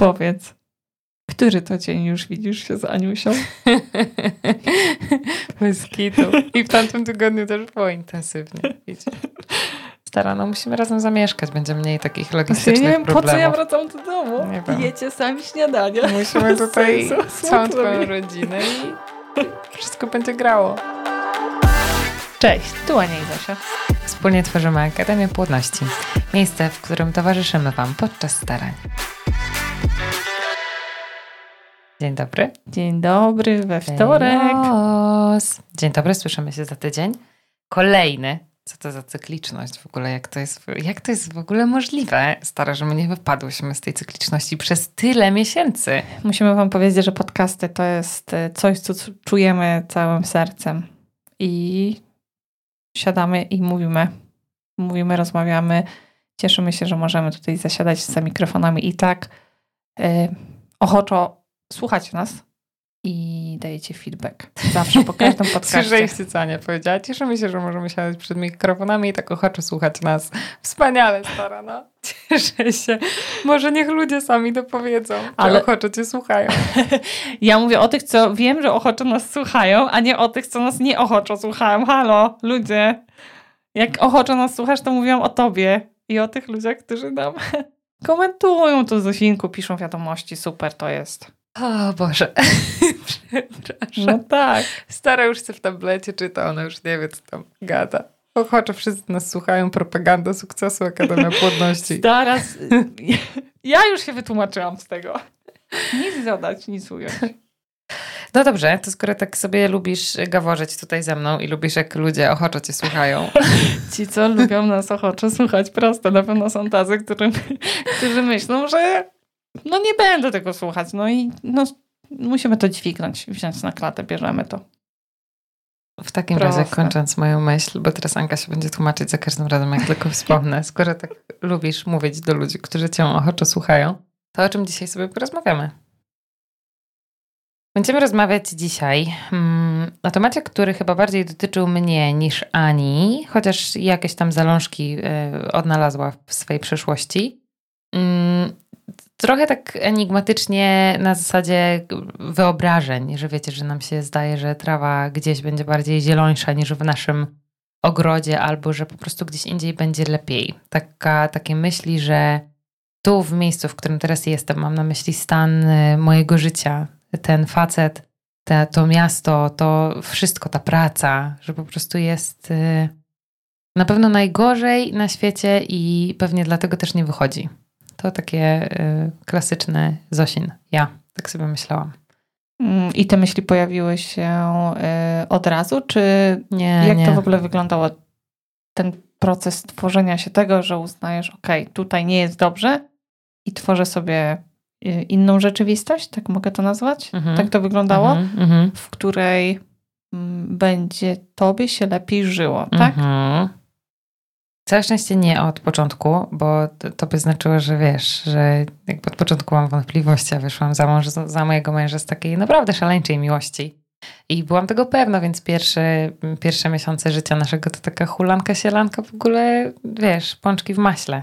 Powiedz, który to dzień już widzisz się z Aniusią? Bez kitu. I w tamtym tygodniu też było intensywnie. Wiecie. Stara, no musimy razem zamieszkać, będzie mniej takich logistycznych nie wiem, problemów. po co ja wracam do domu? Nie wiem. Jecie sami śniadania. Musimy tutaj sensu. całą twoją rodzinę i wszystko będzie grało. Cześć, tu Ania i Zosia. Wspólnie tworzymy Akademię Płodności. Miejsce, w którym towarzyszymy Wam podczas starań. Dzień dobry. Dzień dobry, we wtorek. Los. Dzień dobry, słyszymy się za tydzień. Kolejny. Co to za cykliczność w ogóle? Jak to jest, jak to jest w ogóle możliwe, stara, że my nie wypadłyśmy z tej cykliczności przez tyle miesięcy? Musimy wam powiedzieć, że podcasty to jest e, coś, co czujemy całym sercem. I siadamy i mówimy. Mówimy, rozmawiamy. Cieszymy się, że możemy tutaj zasiadać za mikrofonami i tak e, ochoczo słuchać nas i dajecie feedback. Zawsze po każdym podcaście. Słyszeliście, co Ania powiedziała? Cieszymy się, że możemy siadać przed mikrofonami i tak ochoczo słuchać nas. Wspaniale, stara, no. Cieszę się. Może niech ludzie sami to powiedzą, Ale... Ochoczo cię słuchają. Ja mówię o tych, co wiem, że ochoczo nas słuchają, a nie o tych, co nas nie ochoczo słuchają. Halo, ludzie. Jak ochoczo nas słuchasz, to mówią o tobie i o tych ludziach, którzy nam komentują to Zosinku, piszą wiadomości. Super to jest. O Boże. Przepraszam. No tak. Stara już chce w tablecie czyta, ona już nie wie, co tam gada. Ochoczo wszyscy nas słuchają, propaganda sukcesu Akademia Płodności. Zaraz. Ja już się wytłumaczyłam z tego. Nic dodać, nic ująć. No dobrze, to skoro tak sobie lubisz gaworzyć tutaj ze mną i lubisz, jak ludzie ochoczo cię słuchają, Ci, co lubią nas ochoczo słuchać prosto, na pewno są tacy, którym, którzy myślą, że no nie będę tego słuchać. No i no, musimy to dźwignąć, wziąć na klatę, bierzemy to. w takim Proste. razie kończąc moją myśl, bo teraz Anka się będzie tłumaczyć za każdym razem, jak tylko wspomnę, skoro tak lubisz mówić do ludzi, którzy cię ochoczo słuchają, to o czym dzisiaj sobie porozmawiamy? Będziemy rozmawiać dzisiaj mm, o temacie, który chyba bardziej dotyczył mnie niż Ani, chociaż jakieś tam zalążki y, odnalazła w swojej przeszłości. Mm, trochę tak enigmatycznie na zasadzie wyobrażeń, że wiecie, że nam się zdaje, że trawa gdzieś będzie bardziej zielońsza niż w naszym ogrodzie, albo że po prostu gdzieś indziej będzie lepiej. Taka, takie myśli, że tu w miejscu, w którym teraz jestem, mam na myśli stan y, mojego życia, ten facet, te, to miasto, to wszystko, ta praca, że po prostu jest y, na pewno najgorzej na świecie i pewnie dlatego też nie wychodzi. To takie y, klasyczne Zosin. Ja tak sobie myślałam. Mm, I te myśli pojawiły się y, od razu, czy Nie, jak nie. to w ogóle wyglądało? Ten proces tworzenia się tego, że uznajesz, ok, tutaj nie jest dobrze i tworzę sobie y, inną rzeczywistość, tak mogę to nazwać? Mhm. Tak to wyglądało? Mhm, mhm, w której mm, będzie tobie się lepiej żyło, tak? mhm. Całe szczęście nie od początku, bo to, by znaczyło, że wiesz, że jakby od początku mam wątpliwości, a wyszłam za mąż za mojego męża z takiej naprawdę szaleńczej miłości. I byłam tego pewna, więc pierwsze, pierwsze miesiące życia naszego to taka hulanka, sielanka w ogóle, wiesz, pączki w maśle.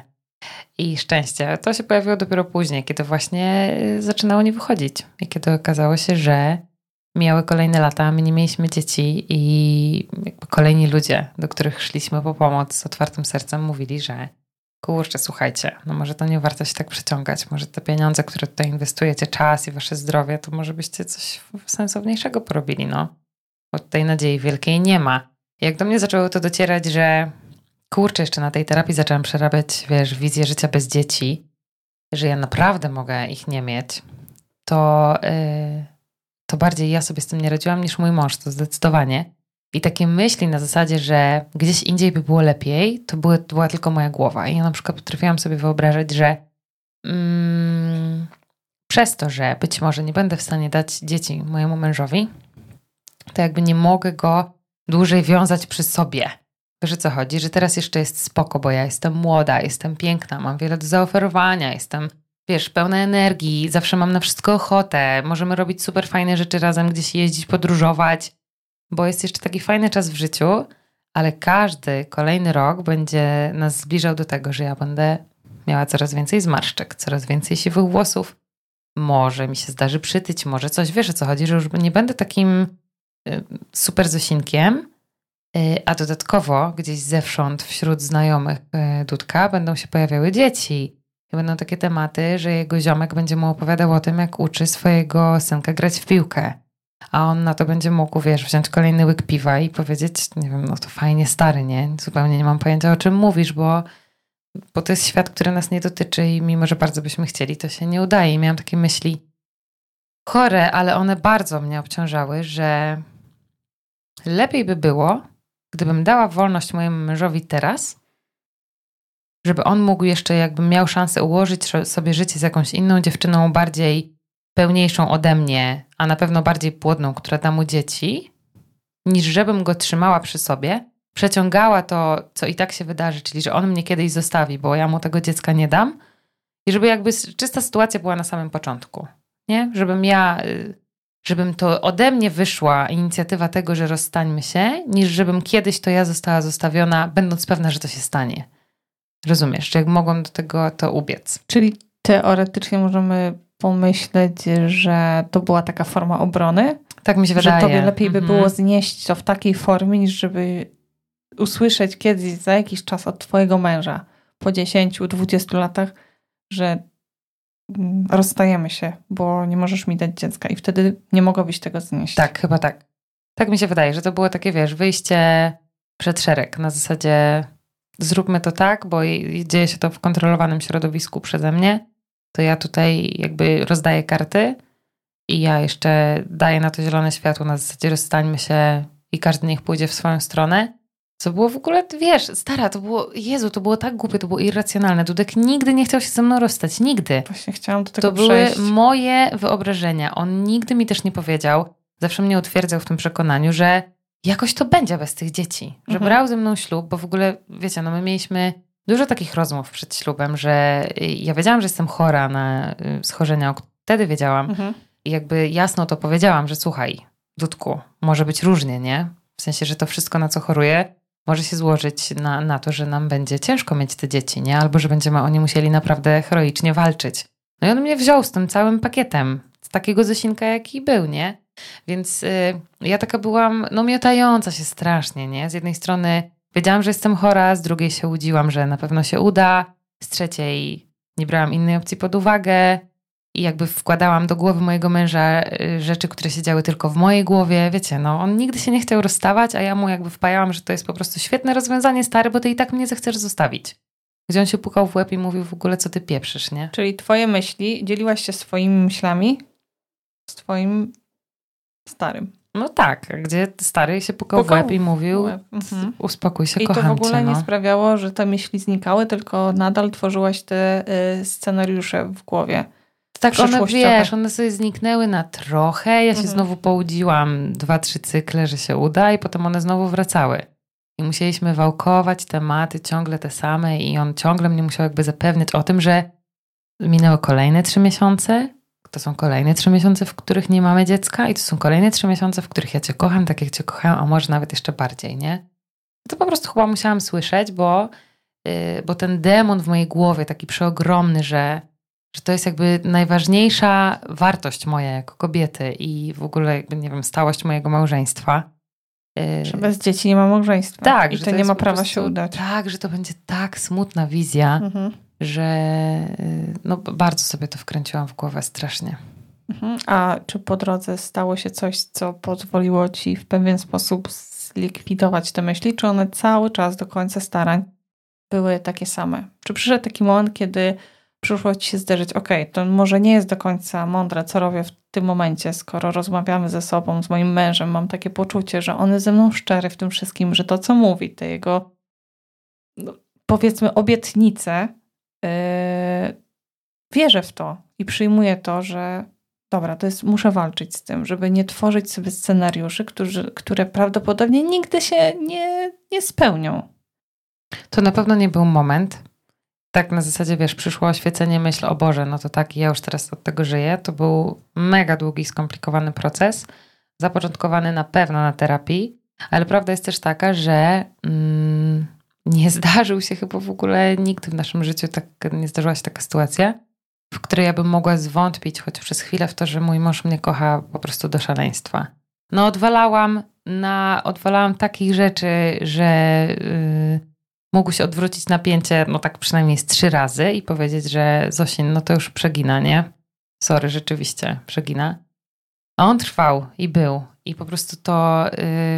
I szczęście. To się pojawiło dopiero później, kiedy właśnie y, zaczynało nie wychodzić. I kiedy okazało się, że miały kolejne lata, my nie mieliśmy dzieci i kolejni ludzie, do których szliśmy po pomoc z otwartym sercem, mówili, że kurczę, słuchajcie, no może to nie warto się tak przeciągać, może te pieniądze, które tutaj inwestujecie, czas i wasze zdrowie, to może byście coś sensowniejszego porobili, no. Bo tej nadziei wielkiej nie ma. Jak do mnie zaczęło to docierać, że kurczę, jeszcze na tej terapii zaczęłam przerabiać, wiesz, wizję życia bez dzieci, że ja naprawdę mogę ich nie mieć, to... Yy to bardziej ja sobie z tym nie radziłam niż mój mąż, to zdecydowanie. I takie myśli na zasadzie, że gdzieś indziej by było lepiej, to były, była tylko moja głowa. I ja na przykład potrafiłam sobie wyobrażać, że mm, przez to, że być może nie będę w stanie dać dzieci mojemu mężowi, to jakby nie mogę go dłużej wiązać przy sobie. Wiesz o co chodzi? Że teraz jeszcze jest spoko, bo ja jestem młoda, jestem piękna, mam wiele do zaoferowania, jestem wiesz, pełna energii, zawsze mam na wszystko ochotę, możemy robić super fajne rzeczy razem, gdzieś jeździć, podróżować, bo jest jeszcze taki fajny czas w życiu, ale każdy kolejny rok będzie nas zbliżał do tego, że ja będę miała coraz więcej zmarszczek, coraz więcej siwych włosów, może mi się zdarzy przytyć, może coś, wiesz o co chodzi, że już nie będę takim y, super Zosinkiem, y, a dodatkowo gdzieś zewsząd wśród znajomych y, Dudka będą się pojawiały dzieci. Będą takie tematy, że jego ziomek będzie mu opowiadał o tym, jak uczy swojego synka grać w piłkę. A on na to będzie mógł, wiesz, wziąć kolejny łyk piwa i powiedzieć, nie wiem, no to fajnie stary, nie? Zupełnie nie mam pojęcia, o czym mówisz, bo bo to jest świat, który nas nie dotyczy i mimo, że bardzo byśmy chcieli, to się nie udaje. I miałam takie myśli chore, ale one bardzo mnie obciążały, że lepiej by było, gdybym dała wolność mojemu mężowi teraz, żeby on mógł jeszcze, jakby miał szansę ułożyć sobie życie z jakąś inną dziewczyną, bardziej pełniejszą ode mnie, a na pewno bardziej płodną, która da mu dzieci, niż żebym go trzymała przy sobie przeciągała to, co i tak się wydarzy, czyli że on mnie kiedyś zostawi, bo ja mu tego dziecka nie dam. I żeby jakby czysta sytuacja była na samym początku. Nie? Żebym ja, y, żebym to ode mnie wyszła inicjatywa tego, że rozstańmy się, niż żebym kiedyś to ja została zostawiona, będąc pewna, że to się stanie. Rozumiesz? Czy jak mogłam do tego to ubiec? Czyli teoretycznie możemy pomyśleć, że to była taka forma obrony? Tak mi się wydaje. Że tobie lepiej by było mhm. znieść to w takiej formie, niż żeby usłyszeć kiedyś za jakiś czas od twojego męża po 10-20 latach, że mm, rozstajemy się, bo nie możesz mi dać dziecka i wtedy nie mogłabyś tego znieść. Tak, chyba tak. Tak mi się wydaje, że to było takie, wiesz, wyjście przed szereg na zasadzie zróbmy to tak, bo dzieje się to w kontrolowanym środowisku przeze mnie, to ja tutaj jakby rozdaję karty i ja jeszcze daję na to zielone światło na zasadzie rozstańmy się i każdy niech pójdzie w swoją stronę. Co było w ogóle, wiesz, stara, to było, Jezu, to było tak głupie, to było irracjonalne. Dudek nigdy nie chciał się ze mną rozstać, nigdy. Właśnie chciałam do tego To przejść. były moje wyobrażenia. On nigdy mi też nie powiedział, zawsze mnie utwierdzał w tym przekonaniu, że jakoś to będzie bez tych dzieci. Że mhm. brał ze mną ślub, bo w ogóle, wiecie, no my mieliśmy dużo takich rozmów przed ślubem, że ja wiedziałam, że jestem chora na y, schorzenia, wtedy wiedziałam. Mhm. I jakby jasno to powiedziałam, że słuchaj, Dudku, może być różnie, nie? W sensie, że to wszystko, na co choruję, może się złożyć na, na to, że nam będzie ciężko mieć te dzieci, nie? Albo że będziemy oni musieli naprawdę heroicznie walczyć. No i on mnie wziął z tym całym pakietem, z takiego Zosinka, jaki był, nie? Więc y, ja taka byłam, no miotająca się strasznie, nie? Z jednej strony wiedziałam, że jestem chora, z drugiej się łudziłam, że na pewno się uda, z trzeciej nie brałam innej opcji pod uwagę i jakby wkładałam do głowy mojego męża y, rzeczy, które się działy tylko w mojej głowie. Wiecie, no on nigdy się nie chciał rozstawać, a ja mu jakby wpajałam, że to jest po prostu świetne rozwiązanie, stary, bo ty i tak mnie zechcesz zostawić. Gdzie on się pukał w łeb i mówił w ogóle, co ty pieprzysz, nie? Czyli twoje myśli, dzieliłaś się swoimi myślami z twoim starym. No tak, gdzie stary się pukał, pukał w łeb i mówił, łeb. Mhm. uspokój się, I kocham I to w ogóle cię, no. nie sprawiało, że te myśli znikały, tylko nadal tworzyłaś te y, scenariusze w głowie. Tak, one wiesz, one sobie zniknęły na trochę. Ja się mhm. znowu połudziłam dwa, trzy cykle, że się uda, i potem one znowu wracały. I musieliśmy wałkować tematy ciągle te same, i on ciągle mnie musiał jakby zapewniać o tym, że minęły kolejne trzy miesiące. To są kolejne trzy miesiące, w których nie mamy dziecka, i to są kolejne trzy miesiące, w których ja cię kocham, tak jak cię kocham, a może nawet jeszcze bardziej, nie? To po prostu chyba musiałam słyszeć, bo, yy, bo ten demon w mojej głowie, taki przeogromny, że że to jest jakby najważniejsza wartość moja jako kobiety i w ogóle jakby, nie wiem, stałość mojego małżeństwa. Że bez dzieci nie ma małżeństwa. Tak, I że to, to nie ma prawa prostu, się udać. Tak, że to będzie tak smutna wizja, mhm. że y, no, bardzo sobie to wkręciłam w głowę strasznie. Mhm. A czy po drodze stało się coś, co pozwoliło ci w pewien sposób zlikwidować te myśli, czy one cały czas do końca starań były takie same? Czy przyszedł taki moment, kiedy przyszło ci się zderzyć, ok, to może nie jest do końca mądre, co robię w tym momencie, skoro rozmawiamy ze sobą, z moim mężem, mam takie poczucie, że on jest ze mną szczery w tym wszystkim, że to, co mówi, te jego no, powiedzmy obietnice, yy, wierzę w to i przyjmuję to, że dobra, to jest, muszę walczyć z tym, żeby nie tworzyć sobie scenariuszy, którzy, które prawdopodobnie nigdy się nie, nie spełnią. To na pewno nie był moment, tak na zasadzie, wiesz, przyszło oświecenie, myśl, o Boże, no to tak, ja już teraz od tego żyję. To był mega długi, skomplikowany proces, zapoczątkowany na pewno na terapii, ale prawda jest też taka, że mm, nie zdarzył się chyba w ogóle nigdy w naszym życiu, tak, nie zdarzyła się taka sytuacja, w której ja bym mogła zwątpić choć przez chwilę w to, że mój mąż mnie kocha po prostu do szaleństwa. No odwalałam na, odwalałam takich rzeczy, że yy, mógł się odwrócić napięcie, no tak przynajmniej z trzy razy i powiedzieć, że Zosin, no to już przegina, nie? Sorry, rzeczywiście, przegina. A on trwał i był. I po prostu to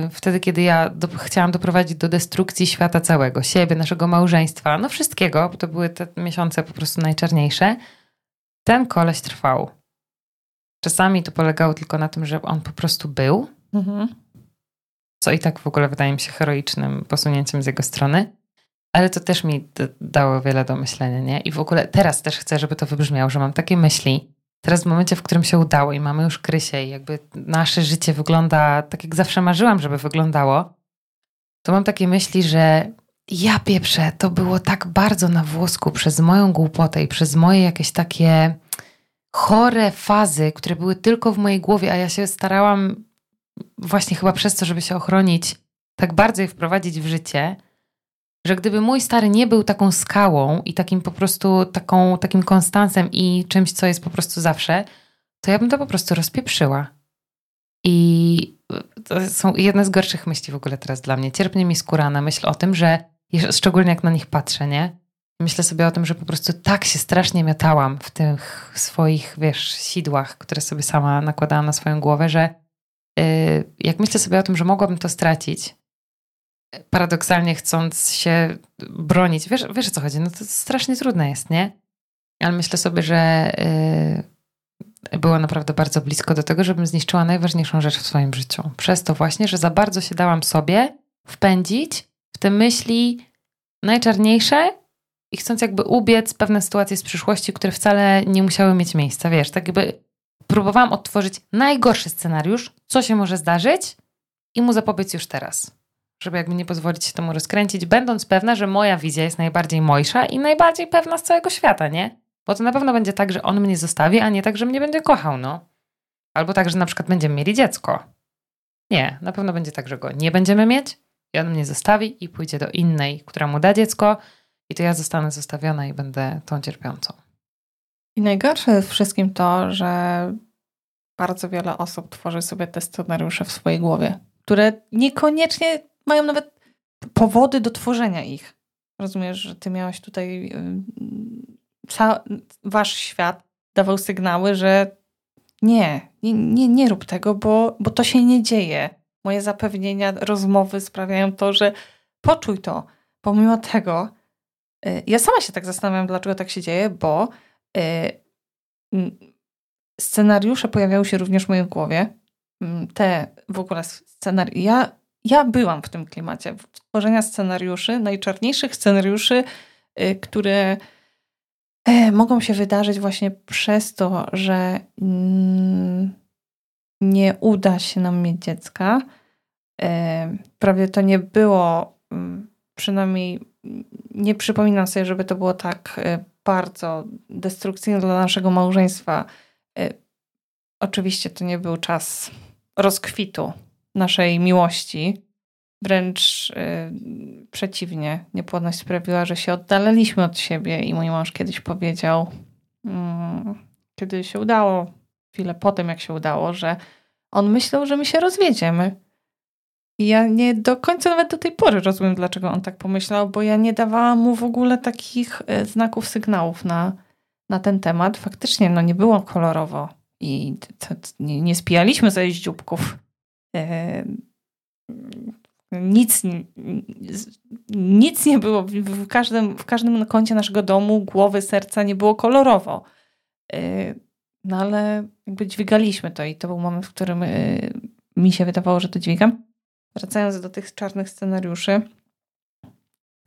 yy, wtedy, kiedy ja do, chciałam doprowadzić do destrukcji świata całego, siebie, naszego małżeństwa, no wszystkiego, bo to były te miesiące po prostu najczarniejsze, ten koleś trwał. Czasami to polegało tylko na tym, że on po prostu był, mhm. co i tak w ogóle wydaje mi się heroicznym posunięciem z jego strony. Ale to też mi dało wiele do myślenia, nie? I w ogóle teraz też chcę, żeby to wybrzmiało, że mam takie myśli. Teraz w momencie, w którym się udało i mamy już Krysię i jakby nasze życie wygląda tak, jak zawsze marzyłam, żeby wyglądało, to mam takie myśli, że ja pieprzę, to było tak bardzo na włosku przez moją głupotę i przez moje jakieś takie chore fazy, które były tylko w mojej głowie, a ja się starałam właśnie chyba przez to, żeby się ochronić, tak bardzo je wprowadzić w życie, że gdyby mój stary nie był taką skałą i takim po prostu taką, takim konstansem i czymś, co jest po prostu zawsze, to ja bym to po prostu rozpieprzyła. I to są jedne z gorszych myśli w ogóle teraz dla mnie. Cierpnie mi skóra na myśl o tym, że szczególnie jak na nich patrzę, nie? Myślę sobie o tym, że po prostu tak się strasznie miotałam w tych swoich, wiesz, sidłach, które sobie sama nakładałam na swoją głowę, że yy, jak myślę sobie o tym, że mogłabym to stracić, paradoksalnie chcąc się bronić, wiesz, wiesz o co chodzi, no to strasznie trudne jest, nie? Ale myślę sobie, że yy, było naprawdę bardzo blisko do tego, żebym zniszczyła najważniejszą rzecz w swoim życiu. Przez to właśnie, że za bardzo się dałam sobie wpędzić w te myśli najczarniejsze i chcąc jakby ubiec pewne sytuacje z przyszłości, które wcale nie musiały mieć miejsca. Wiesz, tak jakby próbowałam odtworzyć najgorszy scenariusz, co się może zdarzyć i mu zapobiec już teraz. Żeby jakby nie pozwolić się temu rozkręcić, będąc pewna, że moja wizja jest najbardziej mojsza i najbardziej pewna z całego świata, nie? Bo to na pewno będzie tak, że on mnie zostawi, a nie tak, że mnie będzie kochał, no. Albo tak, że na przykład będziemy mieli dziecko. Nie, na pewno będzie tak, że go nie będziemy mieć i on mnie zostawi i pójdzie do innej, która mu da dziecko, i to ja zostanę zostawiona i będę tą cierpiącą. I najgorsze jest wszystkim to, że bardzo wiele osób tworzy sobie te scenariusze w swojej głowie, które niekoniecznie mają nawet powody do tworzenia ich. Rozumiesz, że ty miałaś tutaj. Ca- wasz świat dawał sygnały, że nie, nie, nie, nie rób tego, bo, bo to się nie dzieje. Moje zapewnienia, rozmowy sprawiają to, że poczuj to. Pomimo tego, Y, ja sama się tak zastanawiam, dlaczego tak się dzieje, bo y, scenariusze pojawiały się również w mojej głowie. Te w ogóle scenariusze. Ja, ja byłam w tym klimacie tworzenia scenariuszy, najczarniejszych scenariuszy, y, które e, mogą się wydarzyć właśnie przez to, że mm, nie uda się nam mieć dziecka. E, prawie to nie było, mm, przynajmniej nie przypominam sobie, żeby to było tak e, bardzo destrukcyjne dla naszego małżeństwa. Oczywiście to nie był czas rozkwitu naszej miłości. Wręcz yy, przeciwnie, niepłodność sprawiła, że się oddaliliśmy od siebie i mój mąż kiedyś powiedział, yy, kiedy się udało, chwilę po tym jak się udało, że on myślał, że my się rozwiedziemy. I ja nie do końca nawet do tej pory rozumiem, dlaczego on tak pomyślał, bo ja nie dawałam mu w ogóle takich e, znaków, sygnałów na, na ten temat. Faktycznie no, nie było kolorowo i nie, nie spijaliśmy ze ździubków. E, nic, nic nie było. W każdym, w każdym kącie naszego domu, głowy, serca nie było kolorowo. No ale jakby dźwigaliśmy to i to był moment, w którym e, mi się wydawało, że to dźwigam wracając do tych czarnych scenariuszy,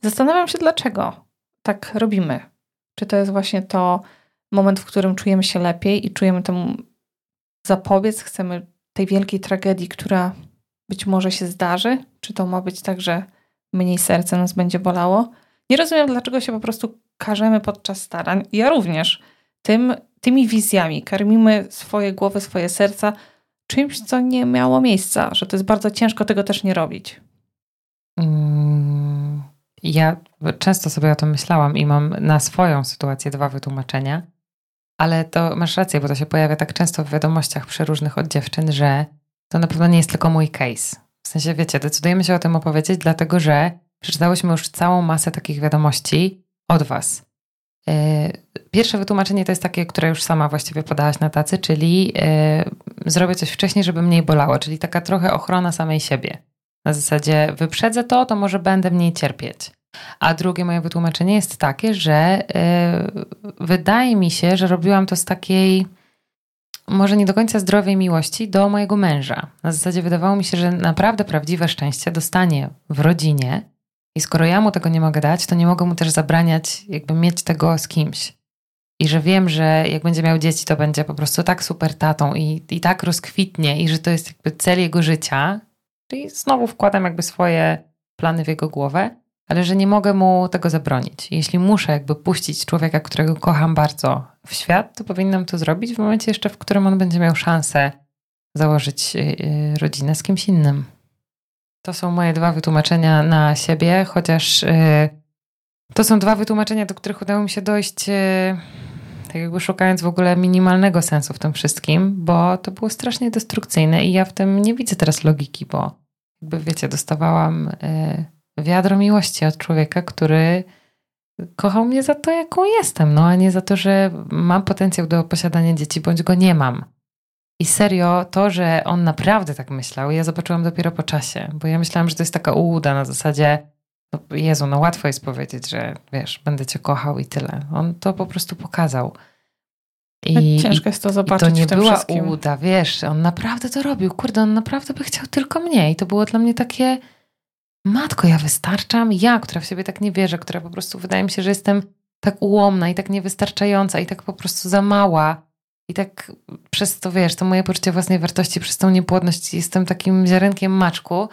zastanawiam się, dlaczego tak robimy. Czy to jest właśnie to moment, w którym czujemy się lepiej i czujemy temu zapobiec, chcemy tej wielkiej tragedii, która być może się zdarzy? Czy to ma być tak, że mniej serce nas będzie bolało? Nie rozumiem, dlaczego się po prostu karzemy podczas starań. Ja również tym, tymi wizjami karmimy swoje głowy, swoje serca, czymś, co nie miało miejsca, że to jest bardzo ciężko tego też nie robić. Mm, ja często sobie o tym myślałam i mam na swoją sytuację dwa wytłumaczenia, Ale to masz rację, bo to się pojawia tak często w wiadomościach przeróżnych od dziewczyn, że to na pewno nie jest tylko mój case. W sensie, wiecie, decydujemy się o tym opowiedzieć, dlatego że przeczytałyśmy już całą masę takich wiadomości od Was. E, pierwsze wytłumaczenie to jest takie, które już sama właściwie podałaś na tacy, czyli e, zrobię coś wcześniej, żeby mniej bolało, czyli taka trochę ochrona samej siebie. Na zasadzie wyprzedzę to, to może będę mniej cierpieć. A drugie moje wytłumaczenie jest takie, że yy, wydaje mi się, że robiłam to z takiej może nie do końca zdrowej miłości do mojego męża. Na zasadzie wydawało mi się, że naprawdę prawdziwe szczęście dostanie w rodzinie i skoro ja mu tego nie mogę dać, to nie mogę mu też zabraniać jakby mieć tego z kimś. I że wiem, że jak będzie miał dzieci, to będzie po prostu tak super tatą i, i tak rozkwitnie i że to jest jakby cel jego życia. Czyli znowu wkładam jakby swoje plany w jego głowę ale że nie mogę mu tego zabronić. Jeśli muszę jakby puścić człowieka, którego kocham bardzo w świat, to powinnam to zrobić w momencie jeszcze, w którym on będzie miał szansę założyć y, y, rodzinę z kimś innym. To są moje dwa wytłumaczenia na siebie, chociaż y, to są dwa wytłumaczenia, do których udało mi się dojść, tak jakby szukając w ogóle minimalnego sensu w tym wszystkim, bo to było strasznie destrukcyjne i ja w tym nie widzę teraz logiki, bo jakby wiecie, dostawałam wiadro miłości od człowieka, który kochał mnie za to, jaką jestem, no a nie za to, że mam potencjał do posiadania dzieci, bądź go nie mam. I serio, to, że on naprawdę tak myślał, ja zobaczyłam dopiero po czasie, bo ja myślałam, że to jest taka ułuda na zasadzie, no Jezu, no łatwo jest powiedzieć, że wiesz, będę cię kochał i tyle. On to po prostu pokazał. I, Ciężko jest to zobaczyć. I to nie była wszystkim. ułuda, wiesz, on naprawdę to robił. Kurde, on naprawdę by chciał tylko mnie. I to było dla mnie takie matko, ja wystarczam? Ja, która w siebie tak nie wierzę, która po prostu wydaje mi się, że jestem tak ułomna i tak niewystarczająca i tak po prostu za mała. I tak przez to, wiesz, to moje poczucie własnej wartości, przez tą niepłodność jestem takim ziarenkiem maczku.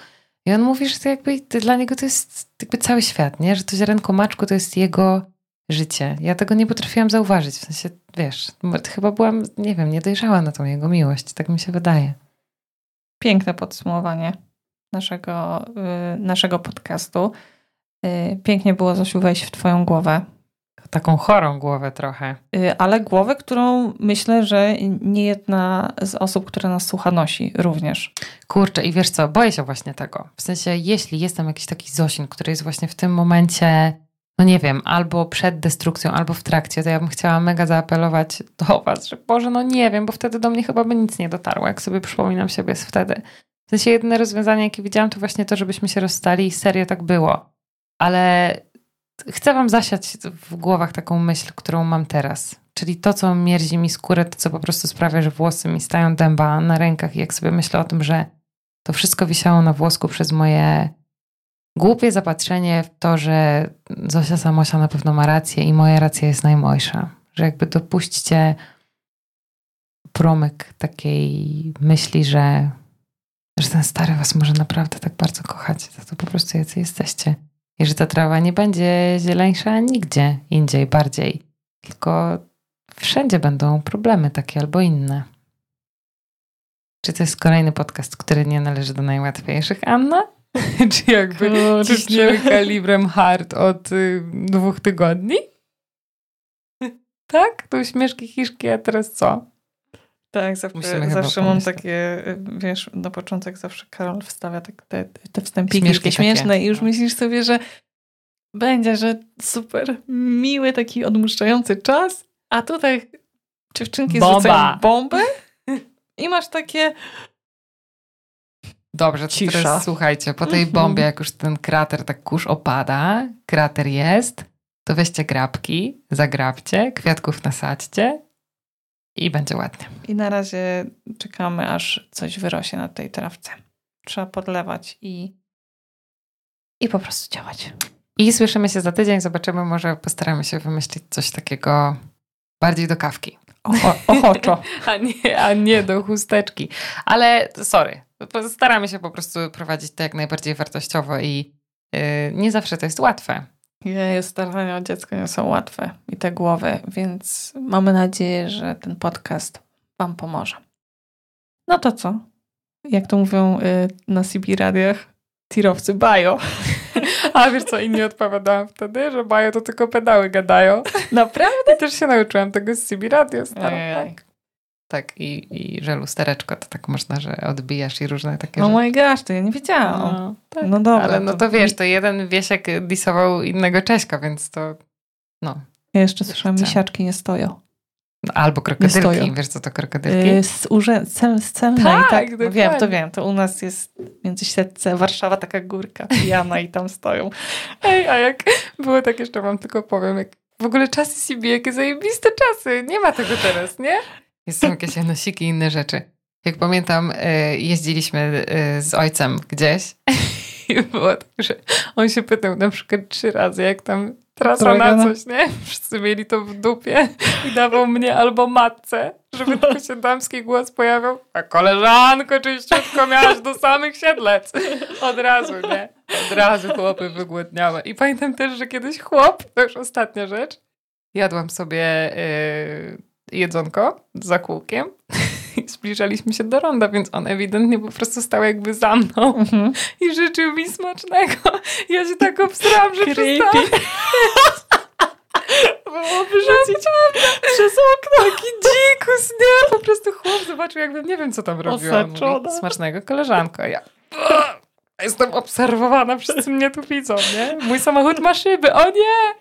I on mówi, że to jakby dla niego to jest jakby cały świat, nie? Że to ziarenko maczku to jest jego życie. Ja tego nie potrafiłam zauważyć. W sensie, wiesz, chyba byłam, nie wiem, nie dojrzała na tą jego miłość. Tak mi się wydaje. Piękne podsumowanie naszego, y, naszego podcastu. Y, pięknie było, Zosiu, wejść w Twoją głowę. Taką chorą głowę trochę. Y, ale głowę, którą myślę, że nie jedna z osób, która nas słucha, nosi również. Kurczę, i wiesz co, boję się właśnie tego. W sensie, jeśli jestem jakiś taki Zosin, który jest właśnie w tym momencie, no nie wiem, albo przed destrukcją, albo w trakcie, to ja bym chciała mega zaapelować do Was, że Boże, no nie wiem, bo wtedy do mnie chyba by nic nie dotarło, jak sobie przypominam siebie z wtedy. W sensie jedyne rozwiązanie, jakie widziałam, to właśnie to, żebyśmy się rozstali i serio tak było. Ale chcę wam zasiać w głowach taką myśl, którą mam teraz. Czyli to, co mierzi mi skórę, to, co po prostu sprawia, że włosy mi stają dęba na rękach i jak sobie myślę o tym, że to wszystko wisiało na włosku przez moje głupie zapatrzenie w to, że Zosia Samosia na pewno ma rację i moja racja jest najmojsza. Że jakby dopuśćcie promyk takiej myśli, że że ten stary was może naprawdę tak bardzo kochać, za to po prostu jacy jesteście. I że ta trawa nie będzie zieleńsza nigdzie indziej bardziej, tylko wszędzie będą problemy takie albo inne. Czy to jest kolejny podcast, który nie należy do najłatwiejszych, Anna? Czy jakby Kurczę. ciśniemy kalibrem hard od y, dwóch tygodni? tak? To uśmieszki hiszki, a teraz co? Tak, zawsze, zawsze mam takie, wiesz, na początek zawsze Karol wstawia tak te, te wstępiki Śmieszki śmieszne takie. i już no. myślisz sobie, że będzie, że super miły, taki odmuszczający czas, a tutaj dziewczynki Bomba. zrzucają bombę i masz takie... Dobrze, to Cisza. teraz słuchajcie, po tej bombie, jak już ten krater tak kurz opada, krater jest, to weźcie grabki, zagrabcie, kwiatków nasadźcie i będzie ładnie. I na razie czekamy, aż coś wyrośnie na tej trawce. Trzeba podlewać i, i po prostu działać. I słyszymy się za tydzień, zobaczymy, może postaramy się wymyślić coś takiego bardziej do kawki. ochoczo. a, nie, a nie do chusteczki. Ale sorry, staramy się po prostu prowadzić to jak najbardziej wartościowo i yy, nie zawsze to jest łatwe. Nie, starania o dziecko nie są łatwe i te głowy, więc mamy nadzieję, że ten podcast Wam pomoże. No to co? Jak to mówią y, na CB radiach? tirowcy bajo. A wiesz co, inni odpowiadałam wtedy, że bajo to tylko pedały gadają. Naprawdę? I też się nauczyłam tego z CB Radio. Staro, tak. Tak, i, i że lustereczko to tak można, że odbijasz i różne takie Oh rzeczy. my gosh, to ja nie wiedziałam. No, tak. No dobra. Ale no to wiesz, to jeden Wiesiek disował innego Cześka, więc to no. Ja jeszcze słyszałam, Chcę. misiaczki nie stoją. no albo krokodylki. Wiesz co to krokodylki? Y, Z, urze- cel, z celnej, Tak, tak? No wiem, to wiem. To u nas jest między Siedlce, Warszawa taka górka pijana i tam stoją. Ej, a jak było tak jeszcze wam tylko powiem, jak w ogóle czasy CB, jakie zajebiste czasy. Nie ma tego teraz, nie? Jest są jakieś nosiki i inne rzeczy. Jak pamiętam, e, jeździliśmy e, z ojcem gdzieś i było tak, że on się pytał na przykład trzy razy, jak tam trasa na na- coś, nie? Wszyscy mieli to w dupie i dawał mnie albo matce, żeby tylko się damski głos pojawiał. A koleżanko, czyściutko miałaś do samych siedlec. Od razu, nie? Od razu chłopy wygłodniałe. I pamiętam też, że kiedyś chłop, to już ostatnia rzecz, jadłam sobie yy, jedzonko za kółkiem i zbliżaliśmy się do ronda, więc on ewidentnie po prostu stał jakby za mną Mhm. i życzył mi smacznego. Ja się tak obstrałam, że przestałam. Było wyrzucić przez okno. Taki dzikus, nie? Po prostu chłop zobaczył, jakbym nie wiem, co tam. Mówi, Osaczona. Smacznego koleżanko. Ja jestem obserwowana, wszyscy mnie tu widzą, nie? Mój samochód ma szyby, o nie!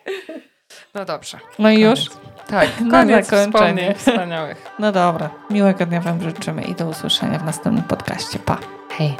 No dobrze. No i już? Tak, Na koniec zakończenie. wspomnień wspaniałych. No dobra. Miłego dnia Wam życzymy i do usłyszenia w następnym podcaście. Pa. Hej.